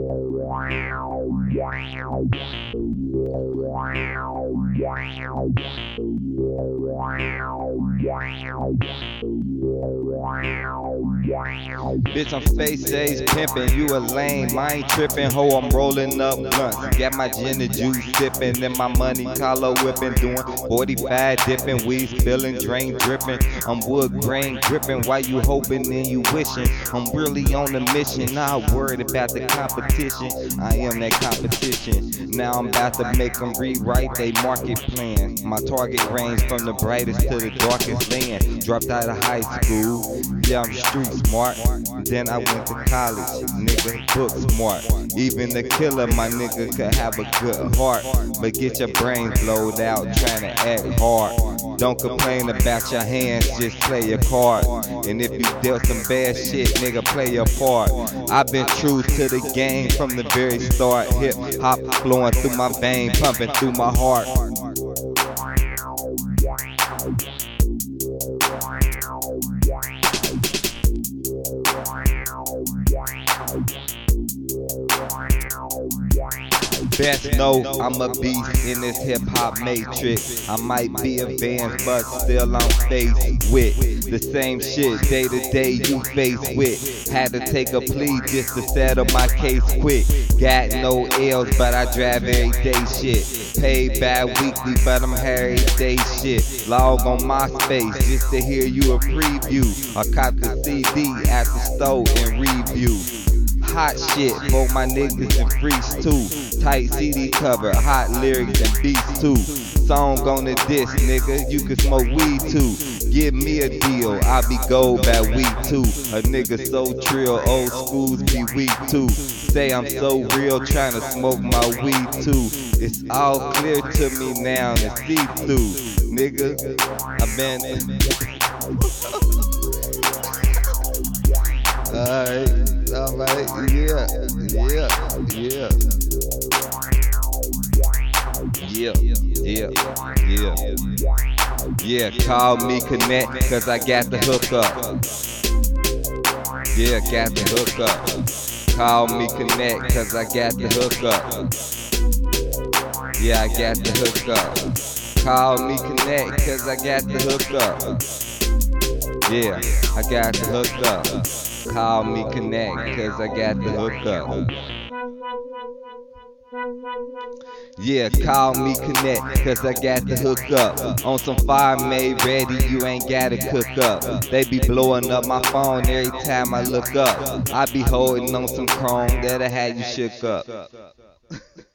Wow. wow wow wow Bitch, I'm face days pimpin', you a lame. I ain't trippin', ho, I'm rolling up blunts. Got my gin and juice sippin', and my money collar whippin', doing 45 dippin', weed spillin', drain drippin'. I'm wood grain grippin', while you hopin' and you wishin'. I'm really on a mission, not worried about the competition. I am that competition. Now I'm about to make them rewrite they market plan. My target range from the brightest to the darkest land. Dropped out of high school, yeah, I'm street smart. Then I went to college, nigga, book smart. Even the killer, my nigga, could have a good heart. But get your brains blowed out trying to act hard. Don't complain about your hands, just play your card. And if you dealt some bad shit, nigga, play your part. I've been true to the game from the very start. Hip hop flowing through my vein, pumping through my heart. Best know I'm a beast in this hip hop matrix. I might be advanced, but still I'm faced with the same shit day to day you face with. Had to take a plea just to settle my case quick. Got no L's, but I drive every day shit. Paid by weekly, but I'm Harry Day shit. Log on MySpace just to hear you a preview. I cop the CD at the store and review hot shit for my niggas and freaks too. Tight CD cover, hot lyrics and beats too. Song on the disc, nigga, you can smoke weed too. Give me a deal, I be gold by week two. A nigga so trill, old schools be weak too. Say I'm so real, trying to smoke my weed too. It's all clear to me now and see through, nigga. I've been. Yeah, yeah, yeah. Yeah, yeah, yeah. Yeah, call me connect, cause I got the hook up. Yeah, got the hook up. Call me connect, cause I got the hook up. Yeah, I got the hook up. Call me connect, cause I got the hook up. Yeah, I got the hook up. Call me connect, cause I got the hook up. Yeah, call me connect, cause I got the hook up. On some fire made ready, you ain't gotta cook up. They be blowing up my phone every time I look up. I be holding on some chrome that I had you shook up.